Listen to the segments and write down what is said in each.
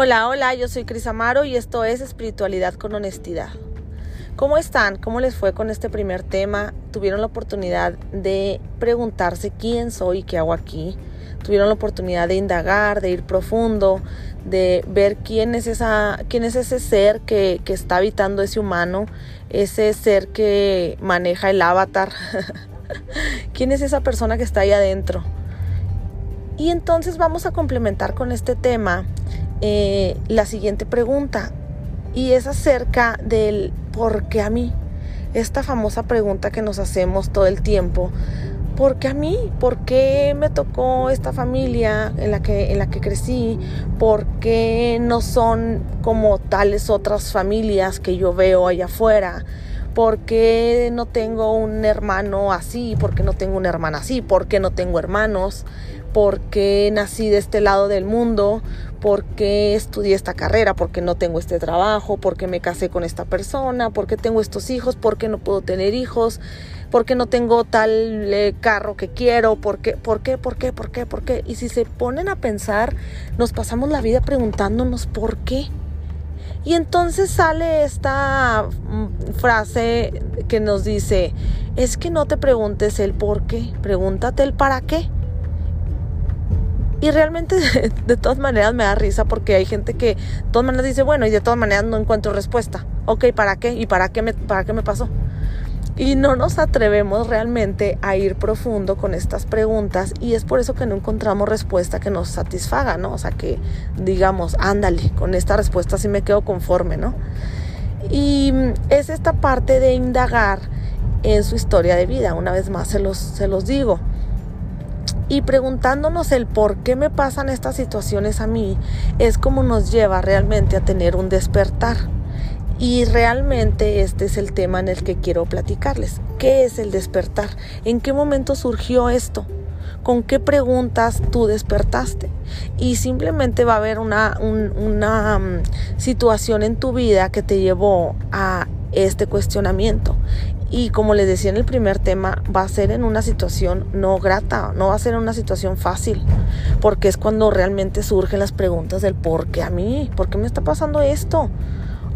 Hola, hola, yo soy Cris Amaro y esto es Espiritualidad con Honestidad. ¿Cómo están? ¿Cómo les fue con este primer tema? ¿Tuvieron la oportunidad de preguntarse quién soy y qué hago aquí? ¿Tuvieron la oportunidad de indagar, de ir profundo, de ver quién es, esa, quién es ese ser que, que está habitando ese humano, ese ser que maneja el avatar? ¿Quién es esa persona que está ahí adentro? Y entonces vamos a complementar con este tema eh, la siguiente pregunta y es acerca del por qué a mí. Esta famosa pregunta que nos hacemos todo el tiempo. ¿Por qué a mí? ¿Por qué me tocó esta familia en la que, en la que crecí? ¿Por qué no son como tales otras familias que yo veo allá afuera? ¿Por qué no tengo un hermano así? ¿Por qué no tengo una hermana así? ¿Por qué no tengo hermanos? ¿Por qué nací de este lado del mundo? ¿Por qué estudié esta carrera? ¿Por qué no tengo este trabajo? ¿Por qué me casé con esta persona? ¿Por qué tengo estos hijos? ¿Por qué no puedo tener hijos? ¿Por qué no tengo tal eh, carro que quiero? ¿Por qué? ¿Por qué? ¿Por qué? ¿Por qué? ¿Por qué? Y si se ponen a pensar, nos pasamos la vida preguntándonos por qué. Y entonces sale esta mm, frase que nos dice, es que no te preguntes el por qué, pregúntate el para qué. Y realmente de, todas maneras me da risa porque hay gente que de todas maneras dice, bueno, y de todas maneras no encuentro respuesta. Ok, ¿para qué? ¿Y para qué me, para qué me pasó? Y no nos atrevemos realmente a ir profundo con estas preguntas y es por eso que no encontramos respuesta que nos satisfaga, ¿no? O sea, que digamos, ándale, con esta respuesta sí me quedo conforme, ¿no? Y es esta parte de indagar en su historia de vida, una vez más se los, se los digo y preguntándonos el por qué me pasan estas situaciones a mí es como nos lleva realmente a tener un despertar. Y realmente este es el tema en el que quiero platicarles. ¿Qué es el despertar? ¿En qué momento surgió esto? ¿Con qué preguntas tú despertaste? Y simplemente va a haber una, una mm, situación en tu vida que te llevó a este cuestionamiento. Y como les decía en el primer tema, va a ser en una situación no grata, no va a ser una situación fácil, porque es cuando realmente surgen las preguntas del por qué a mí, por qué me está pasando esto.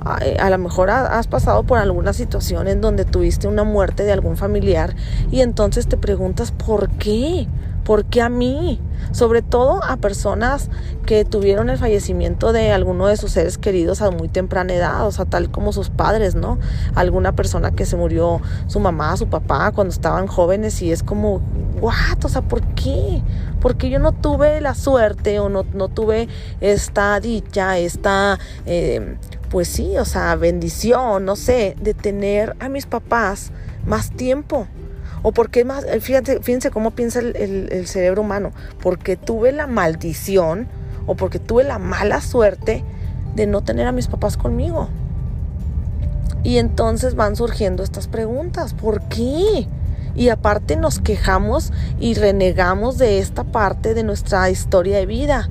A, lo mejor has pasado por alguna situación en donde tuviste una muerte de algún familiar y entonces te preguntas por qué, ¿Por qué a mí? Sobre todo a personas que tuvieron el fallecimiento de alguno de sus seres queridos a muy temprana edad, o sea, tal como sus padres, ¿no? Alguna persona que se murió, su mamá, su papá, cuando estaban jóvenes y es como, ¿what? O sea, ¿por qué? Porque yo no tuve la suerte o no, no tuve esta dicha, esta, eh, pues sí, o sea, bendición, no sé, de tener a mis papás más tiempo. O porque más, eh, fíjense, fíjense cómo piensa el, cerebro humano, porque tuve la maldición o porque tuve la mala suerte de no tener a mis papás conmigo. Y entonces van surgiendo estas preguntas, ¿por qué? Y aparte nos quejamos y renegamos de esta parte de nuestra historia de vida.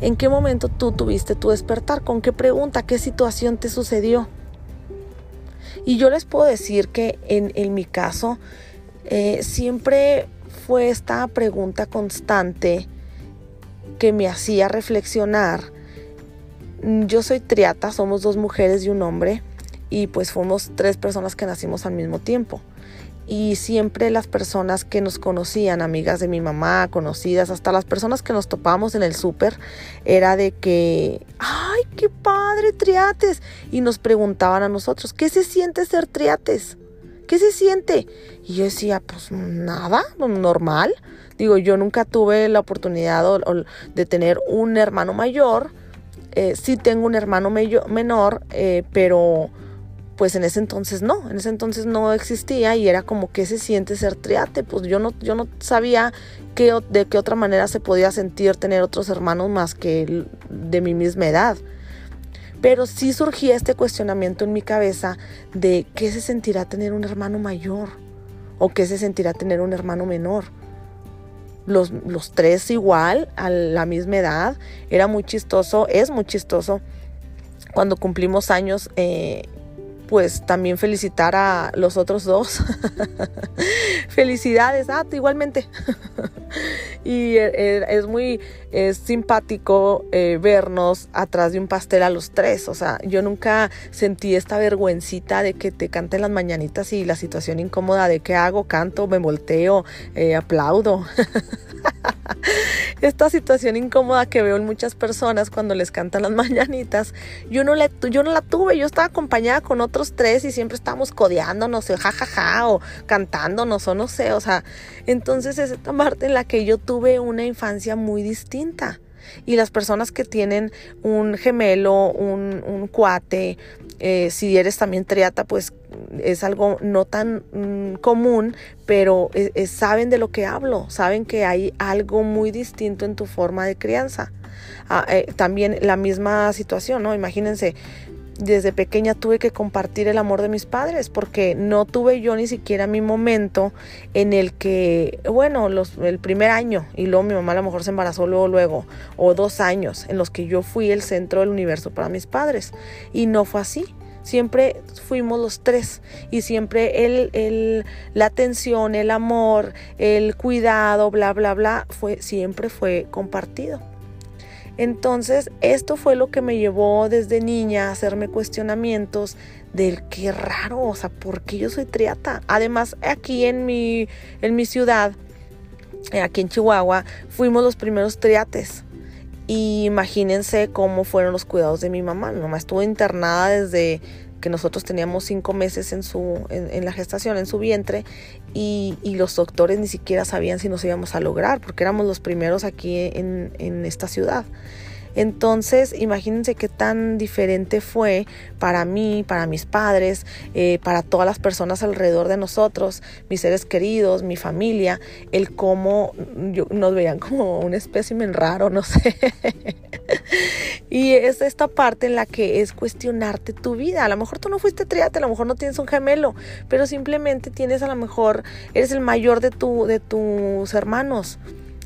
¿En qué momento tú tuviste tu despertar? ¿Con qué pregunta? ¿Qué situación te sucedió? Y yo les puedo decir que en, mi caso eh, siempre fue esta pregunta constante que me hacía reflexionar. Yo soy triata, somos dos mujeres y un hombre y pues fuimos tres personas que nacimos al mismo tiempo y siempre las personas que nos conocían, amigas de mi mamá, conocidas, hasta las personas que nos topábamos en el súper, era de que, ay, qué padre, triates. Y nos preguntaban a nosotros, ¿qué se siente ser triates? ¿Qué se siente? Y yo decía, pues nada, normal. Digo, yo nunca tuve la oportunidad de tener un hermano mayor. Eh, sí tengo un hermano menor, eh, pero pues en ese entonces no, en ese entonces no existía y era como que se siente ser triate, pues yo no, yo no sabía qué, de qué otra manera se podía sentir tener otros hermanos más que de mi misma edad. Pero sí surgía este cuestionamiento en mi cabeza de qué se sentirá tener un hermano mayor o qué se sentirá tener un hermano menor. Los, los tres igual, a la misma edad, era muy chistoso, es muy chistoso cuando cumplimos años eh, pues también felicitar a los otros dos. Felicidades, ah, igualmente. y eh, eh, es muy simpático eh, vernos atrás de un pastel a los tres. O sea, yo nunca sentí esta vergüencita de que te canten las mañanitas y la situación incómoda de qué hago, canto, me volteo, aplaudo. esta situación incómoda que veo en muchas personas cuando les cantan las mañanitas, yo no, yo no la tuve, yo estaba acompañada con otros tres y siempre estábamos codeándonos, o jajaja, o cantándonos, o no sé, o sea, entonces es esta parte en la que yo tuve una infancia muy distinta. Y las personas que tienen un gemelo, un, cuate, eh, si eres también triata, pues es algo no tan mm, común, pero e, e, saben de lo que hablo, saben que hay algo muy distinto en tu forma de crianza. Ah, eh, también la misma situación, ¿no? Imagínense, desde pequeña tuve que compartir el amor de mis padres porque no tuve yo ni siquiera mi momento en el que, bueno, los, el primer año y luego mi mamá a lo mejor se embarazó luego, luego, o dos años en los que yo fui el centro del universo para mis padres y no fue así. Siempre fuimos los tres y siempre el, el, la atención, el amor, el cuidado, bla, bla, bla, fue, siempre fue compartido. Entonces, esto fue lo que me llevó desde niña a hacerme cuestionamientos del qué raro, o sea, ¿por qué yo soy triata? Además, aquí en mi, en mi ciudad, eh, aquí en Chihuahua, fuimos los primeros triates. Y imagínense cómo fueron los cuidados de mi mamá. Mi mamá estuvo internada desde que nosotros teníamos cinco meses en, su, en, la gestación, en su vientre, y, y, los doctores ni siquiera sabían si nos íbamos a lograr, porque éramos los primeros aquí en, en esta ciudad. Entonces, imagínense qué tan diferente fue para mí, para mis padres, eh, para todas las personas alrededor de nosotros, mis seres queridos, mi familia, el cómo nos veían como un espécimen raro, no sé. y es esta parte en la que es cuestionarte tu vida. A lo mejor tú no fuiste triate, a lo mejor no tienes un gemelo, pero simplemente tienes a lo mejor, eres el mayor de, tu, de tus hermanos.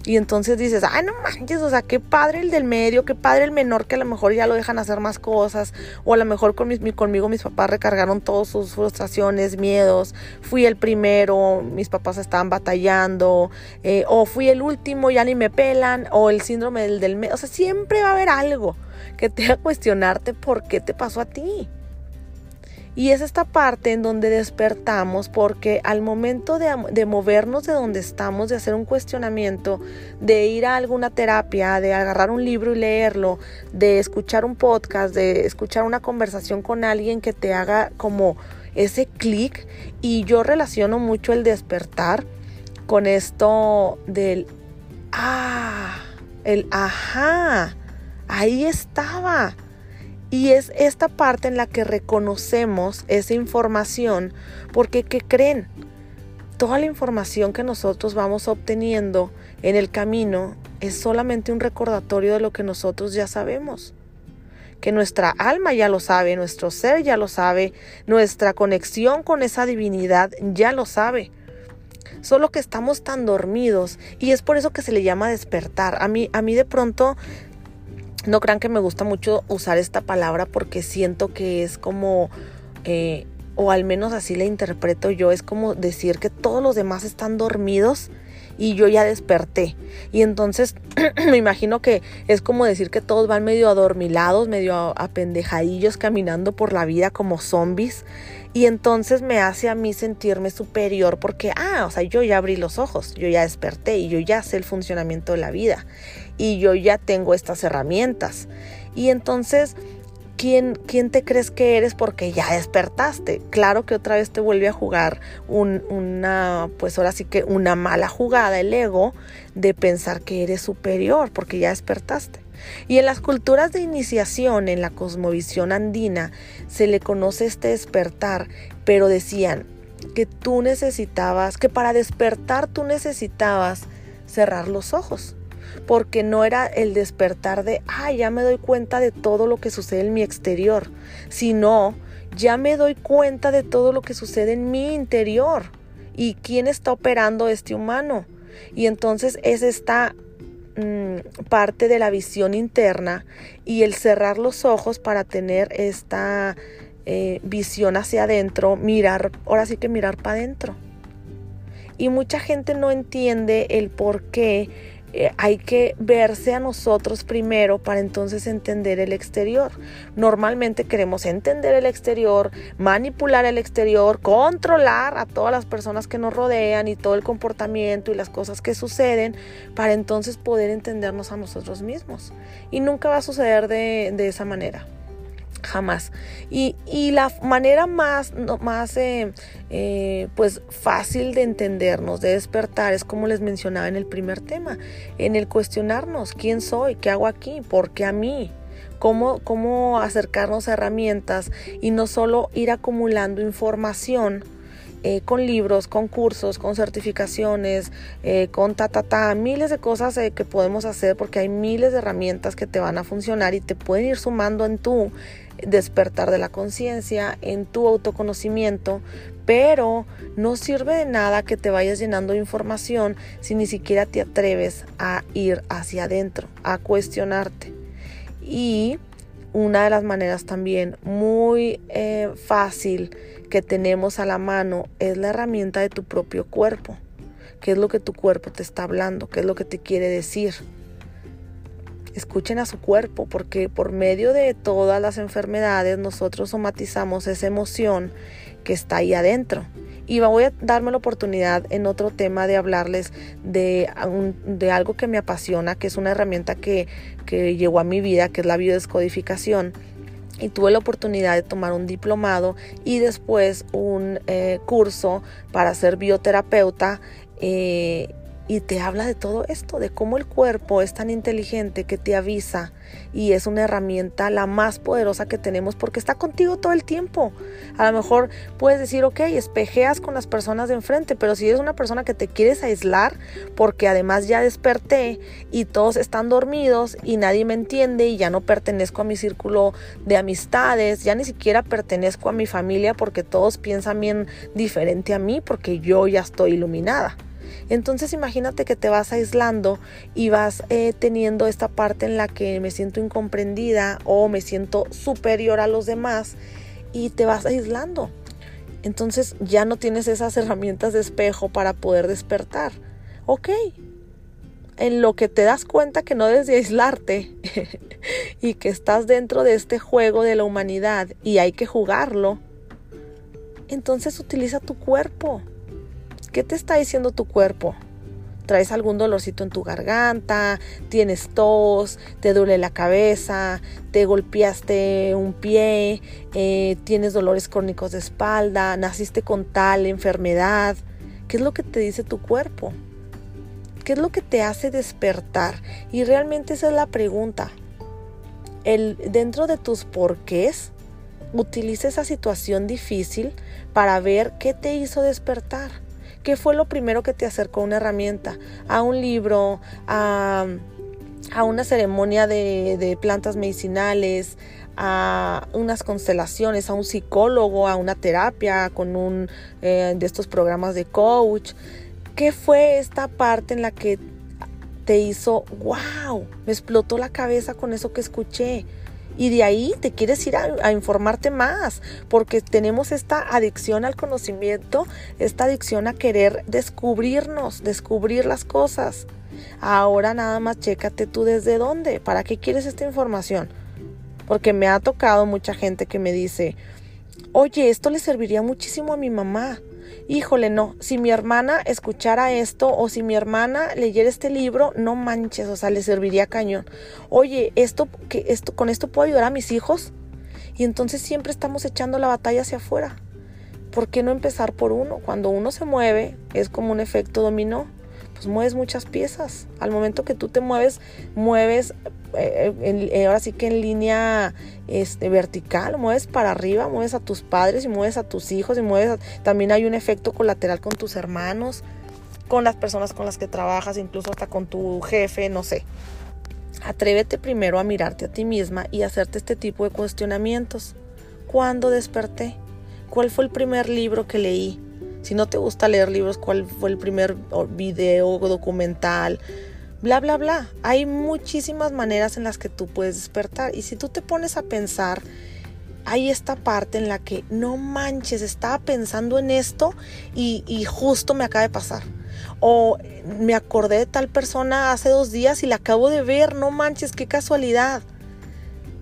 Y entonces dices, ay, no manches, o sea, qué padre el del medio, qué padre el menor que a lo mejor ya lo dejan hacer más cosas, o a lo mejor con mis, conmigo mis papás recargaron todas sus frustraciones, miedos, fui el primero, mis papás estaban batallando, eh, o fui el último, ya ni me pelan, o el síndrome del, del medio, o sea, siempre va a haber algo que te haga cuestionarte por qué te pasó a ti. Y es esta parte en donde despertamos porque al momento de, movernos de donde estamos, de hacer un cuestionamiento, de ir a alguna terapia, de agarrar un libro y leerlo, de escuchar un podcast, de escuchar una conversación con alguien que te haga como ese clic. Y yo relaciono mucho el despertar con esto del, ah, el ajá, ahí estaba y es esta parte en la que reconocemos esa información, porque ¿qué creen? Toda la información que nosotros vamos obteniendo en el camino es solamente un recordatorio de lo que nosotros ya sabemos. Que nuestra alma ya lo sabe, nuestro ser ya lo sabe, nuestra conexión con esa divinidad ya lo sabe. Solo que estamos tan dormidos y es por eso que se le llama despertar. A mí, a mí de pronto no crean que me gusta mucho usar esta palabra porque siento que es como, eh, o al menos así la interpreto yo, es como decir que todos los demás están dormidos y yo ya desperté. Y entonces me imagino que es como decir que todos van medio adormilados, medio apendejadillos caminando por la vida como zombies. Y entonces me hace a mí sentirme superior porque, ah, o sea, yo ya abrí los ojos, yo ya desperté y yo ya sé el funcionamiento de la vida y yo ya tengo estas herramientas. Y entonces, ¿quién, quién te crees que eres porque ya despertaste? Claro que otra vez te vuelve a jugar una, pues ahora sí que una mala jugada, el ego, de pensar que eres superior porque ya despertaste. Y en las culturas de iniciación, en la cosmovisión andina, se le conoce este despertar, pero decían que tú necesitabas, que para despertar tú necesitabas cerrar los ojos porque no era el despertar de, ah, ya me doy cuenta de todo lo que sucede en mi exterior, sino ya me doy cuenta de todo lo que sucede en mi interior y quién está operando este humano. Y entonces es esta mm, parte de la visión interna y el cerrar los ojos para tener esta eh, visión hacia adentro, mirar, ahora sí que mirar para adentro. Y mucha gente no entiende el por qué eh, hay que verse a nosotros primero para entonces entender el exterior. Normalmente queremos entender el exterior, manipular el exterior, controlar a todas las personas que nos rodean y todo el comportamiento y las cosas que suceden para entonces poder entendernos a nosotros mismos. Y nunca va a suceder de, de esa manera jamás. Y, la manera más, más eh, eh, pues fácil de entendernos, de despertar, es como les mencionaba en el primer tema, en el cuestionarnos quién soy, qué hago aquí, por qué a mí. Cómo, cómo acercarnos a herramientas y no solo ir acumulando información, eh, con libros, con cursos, con certificaciones, con ta, ta, ta, miles de cosas que podemos hacer porque hay miles de herramientas que te van a funcionar y te pueden ir sumando en tu despertar de la conciencia, en tu autoconocimiento, pero no sirve de nada que te vayas llenando de información si ni siquiera te atreves a ir hacia adentro, a cuestionarte. Y una de las maneras también muy eh, fácil que tenemos a la mano es la herramienta de tu propio cuerpo. ¿Qué es lo que tu cuerpo te está hablando? ¿Qué es lo que te quiere decir? Escuchen a su cuerpo, porque por medio de todas las enfermedades nosotros somatizamos esa emoción que está ahí adentro. Y voy a darme la oportunidad en otro tema de hablarles de, de algo que me apasiona, que es una herramienta que, que llegó a mi vida, que es la biodescodificación y tuve la oportunidad de tomar un diplomado y después un eh, curso para ser bioterapeuta eh, y te habla de todo esto, de cómo el cuerpo es tan inteligente que te avisa y es una herramienta la más poderosa que tenemos porque está contigo todo el tiempo. A lo mejor puedes decir, ok, espejeas con las personas de enfrente, pero si eres una persona que te quieres aislar porque además ya desperté y todos están dormidos y nadie me entiende y ya no pertenezco a mi círculo de amistades, ya ni siquiera pertenezco a mi familia porque todos piensan bien diferente a mí porque yo ya estoy iluminada. Entonces imagínate que te vas aislando y vas eh, teniendo esta parte en la que me siento incomprendida o me siento superior a los demás y te vas aislando. Entonces ya no tienes esas herramientas de espejo para poder despertar. Ok, en lo que te das cuenta que no debes de aislarte y que estás dentro de este juego de la humanidad y hay que jugarlo, entonces utiliza tu cuerpo. ¿Qué te está diciendo tu cuerpo? ¿Traes algún dolorcito en tu garganta? ¿Tienes tos? ¿Te duele la cabeza? ¿Te golpeaste un pie? Eh, ¿Tienes dolores crónicos de espalda? ¿Naciste con tal enfermedad? ¿Qué es lo que te dice tu cuerpo? ¿Qué es lo que te hace despertar? Y realmente esa es la pregunta. El, dentro de tus porqués, utiliza esa situación difícil para ver qué te hizo despertar. ¿Qué fue lo primero que te acercó a una herramienta? A un libro, a, una ceremonia de, plantas medicinales, a unas constelaciones, a un psicólogo, a una terapia, con un eh, de estos programas de coach. ¿Qué fue esta parte en la que te hizo, wow, me explotó la cabeza con eso que escuché? Y de ahí te quieres ir a, informarte más, porque tenemos esta adicción al conocimiento, esta adicción a querer descubrirnos, descubrir las cosas. Ahora nada más chécate tú desde dónde, para qué quieres esta información. Porque me ha tocado mucha gente que me dice, oye, esto le serviría muchísimo a mi mamá híjole, no, si mi hermana escuchara esto o si mi hermana leyera este libro, no manches, o sea, le serviría cañón. Oye, esto, que esto, con esto puedo ayudar a mis hijos. Y entonces siempre estamos echando la batalla hacia afuera. ¿Por qué no empezar por uno? Cuando uno se mueve, es como un efecto dominó. Pues mueves muchas piezas. Al momento que tú te mueves, mueves eh, eh, ahora sí que en línea este, vertical, mueves para arriba, mueves a tus padres y mueves a tus hijos y mueves, también hay un efecto colateral con tus hermanos, con las personas con las que trabajas, incluso hasta con tu jefe, no sé. Atrévete primero a mirarte a ti misma y hacerte este tipo de cuestionamientos. ¿Cuándo desperté? ¿Cuál fue el primer libro que leí? Si no te gusta leer libros, ¿cuál fue el primer video documental? bla, bla, bla. Hay muchísimas maneras en las que tú puedes despertar. Y si tú te pones a pensar hay esta parte en la que no manches, estaba pensando en esto y, y justo me acaba de pasar. O me acordé de tal persona hace dos días y la acabo de ver, no manches, qué casualidad.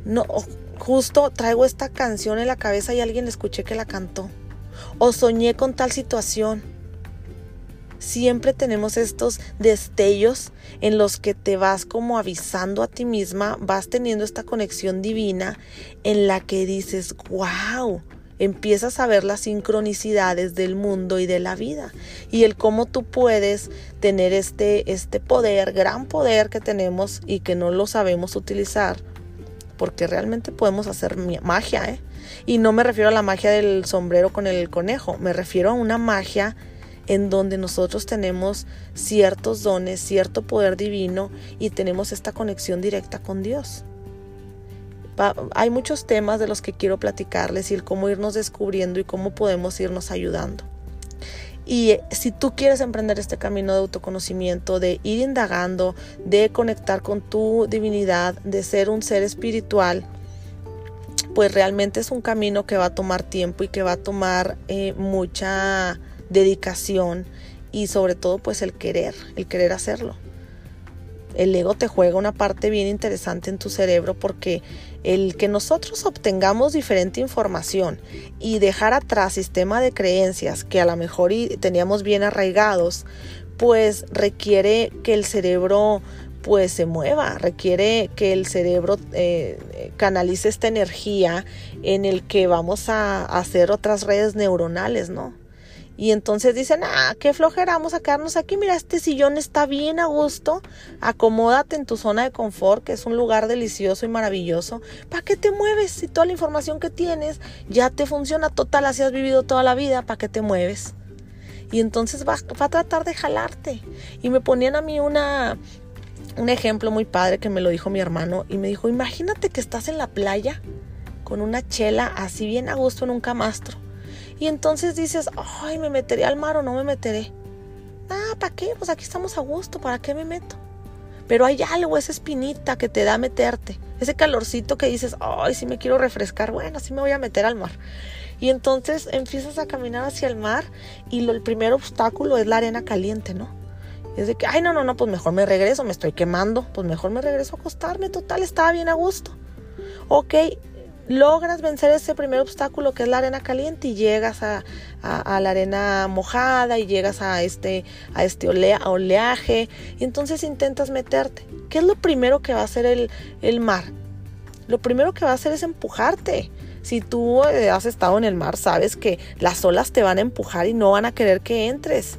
No, justo traigo esta canción en la cabeza y alguien escuché que la cantó. O soñé con tal situación. Siempre tenemos estos destellos en los que te vas como avisando a ti misma, vas teniendo esta conexión divina en la que dices, wow, empiezas a ver las sincronicidades del mundo y de la vida y el cómo tú puedes tener este, este poder, gran poder que tenemos y que no lo sabemos utilizar porque realmente podemos hacer magia, ¿eh? Y no me refiero a la magia del sombrero con el conejo, me refiero a una magia en donde nosotros tenemos ciertos dones, cierto poder divino y tenemos esta conexión directa con Dios. hay muchos temas de los que quiero platicarles y cómo irnos descubriendo y cómo podemos irnos ayudando. Y eh, si tú quieres emprender este camino de autoconocimiento, de ir indagando, de conectar con tu divinidad, de ser un ser espiritual, pues realmente es un camino que va a tomar tiempo y que va a tomar eh, mucha dedicación y sobre todo pues el querer, el querer hacerlo. El ego te juega una parte bien interesante en tu cerebro porque el que nosotros obtengamos diferente información y dejar atrás sistema de creencias que a lo mejor teníamos bien arraigados, pues requiere que el cerebro pues se mueva, requiere que el cerebro eh, canalice esta energía en el que vamos a hacer otras redes neuronales, ¿no? Y entonces dicen, ah, qué flojera, vamos a quedarnos aquí. Mira, este sillón está bien a gusto. Acomódate en tu zona de confort, que es un lugar delicioso y maravilloso. ¿Para qué te mueves? Si toda la información que tienes ya te funciona total, así has vivido toda la vida, ¿para qué te mueves? Y entonces va, va a tratar de jalarte. Y me ponían a mí una, un ejemplo muy padre que me lo dijo mi hermano. Y me dijo, imagínate que estás en la playa con una chela así bien a gusto en un camastro y entonces dices, ay, ¿me meteré al mar o no me meteré? Ah, ¿para qué? Pues aquí estamos a gusto, ¿para qué me meto? Pero hay algo, esa espinita que te da meterte, ese calorcito que dices, ay, si me quiero refrescar, bueno, sí me voy a meter al mar. Y entonces empiezas a caminar hacia el mar y lo, el primer obstáculo es la arena caliente, ¿no? Es que, ay, no, no, no, pues mejor me regreso, me estoy quemando, pues mejor me regreso a acostarme, total, estaba bien a gusto. Ok, logras vencer ese primer obstáculo que es la arena caliente y llegas a, la arena mojada y llegas a este, a este oleaje y entonces intentas meterte. ¿Qué es lo primero que va a hacer el, el mar? Lo primero que va a hacer es empujarte. Si tú eh, has estado en el mar, sabes que las olas te van a empujar y no van a querer que entres.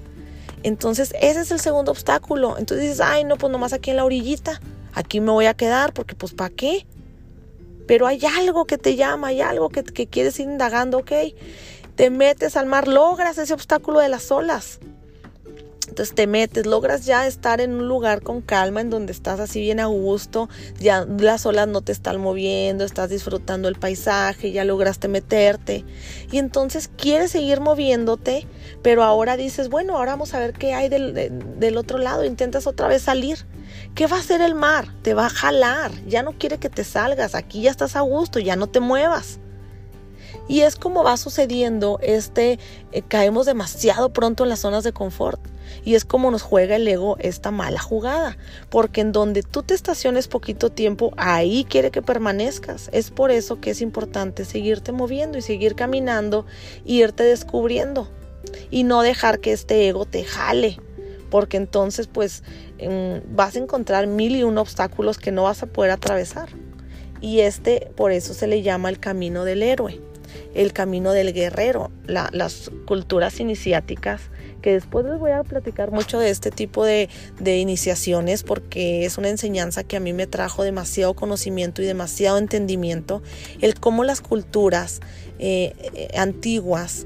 Entonces, ese es el segundo obstáculo. Entonces dices, ay, no, pues nomás aquí en la orillita. Aquí me voy a quedar porque, pues, ¿para qué? pero hay algo que te llama, hay algo que, quieres ir indagando, ok. Te metes al mar, logras ese obstáculo de las olas. Entonces te metes, logras ya estar en un lugar con calma, en donde estás así bien a gusto, ya las olas no te están moviendo, estás disfrutando el paisaje, ya lograste meterte. Y entonces quieres seguir moviéndote, pero ahora dices, bueno, ahora vamos a ver qué hay del, del otro lado, intentas otra vez salir. ¿Qué va a hacer el mar? Te va a jalar, ya no quiere que te salgas, aquí ya estás a gusto, ya no te muevas. Y es como va sucediendo este, eh, caemos demasiado pronto en las zonas de confort. Y es como nos juega el ego esta mala jugada, porque en donde tú te estaciones poquito tiempo, ahí quiere que permanezcas. Es por eso que es importante seguirte moviendo y seguir caminando, e irte descubriendo y no dejar que este ego te jale porque entonces pues vas a encontrar mil y un obstáculos que no vas a poder atravesar. Y este por eso se le llama el camino del héroe, el camino del guerrero, las culturas iniciáticas que después les voy a platicar mucho de este tipo de, iniciaciones porque es una enseñanza que a mí me trajo demasiado conocimiento y demasiado entendimiento, el cómo las culturas eh, eh, antiguas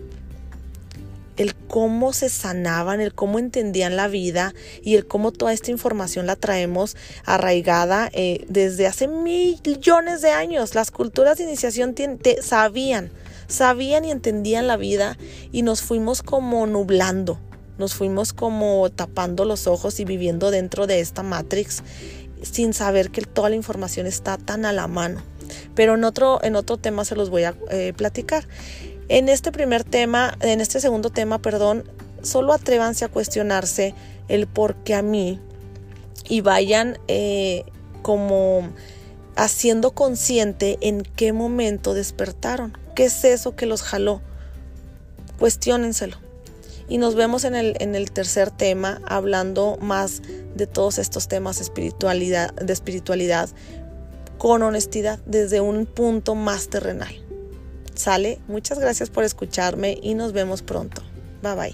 el cómo se sanaban, el cómo entendían la vida y el cómo toda esta información la traemos arraigada eh, desde hace millones de años. Las culturas de iniciación sabían, sabían y entendían la vida y nos fuimos como nublando, nos fuimos como tapando los ojos y viviendo dentro de esta matrix sin saber que toda la información está tan a la mano. Pero en otro, en otro tema se los voy a eh, platicar. En este primer tema, en este segundo tema, perdón, solo atrévanse a cuestionarse el por qué a mí y vayan eh, como haciendo consciente en qué momento despertaron. ¿Qué es eso que los jaló? Cuestiónenselo. Y nos vemos en el, en el tercer tema, hablando más de todos estos temas de espiritualidad con honestidad, desde un punto más terrenal. ¿Sale? Muchas gracias por escucharme y nos vemos pronto. Bye bye.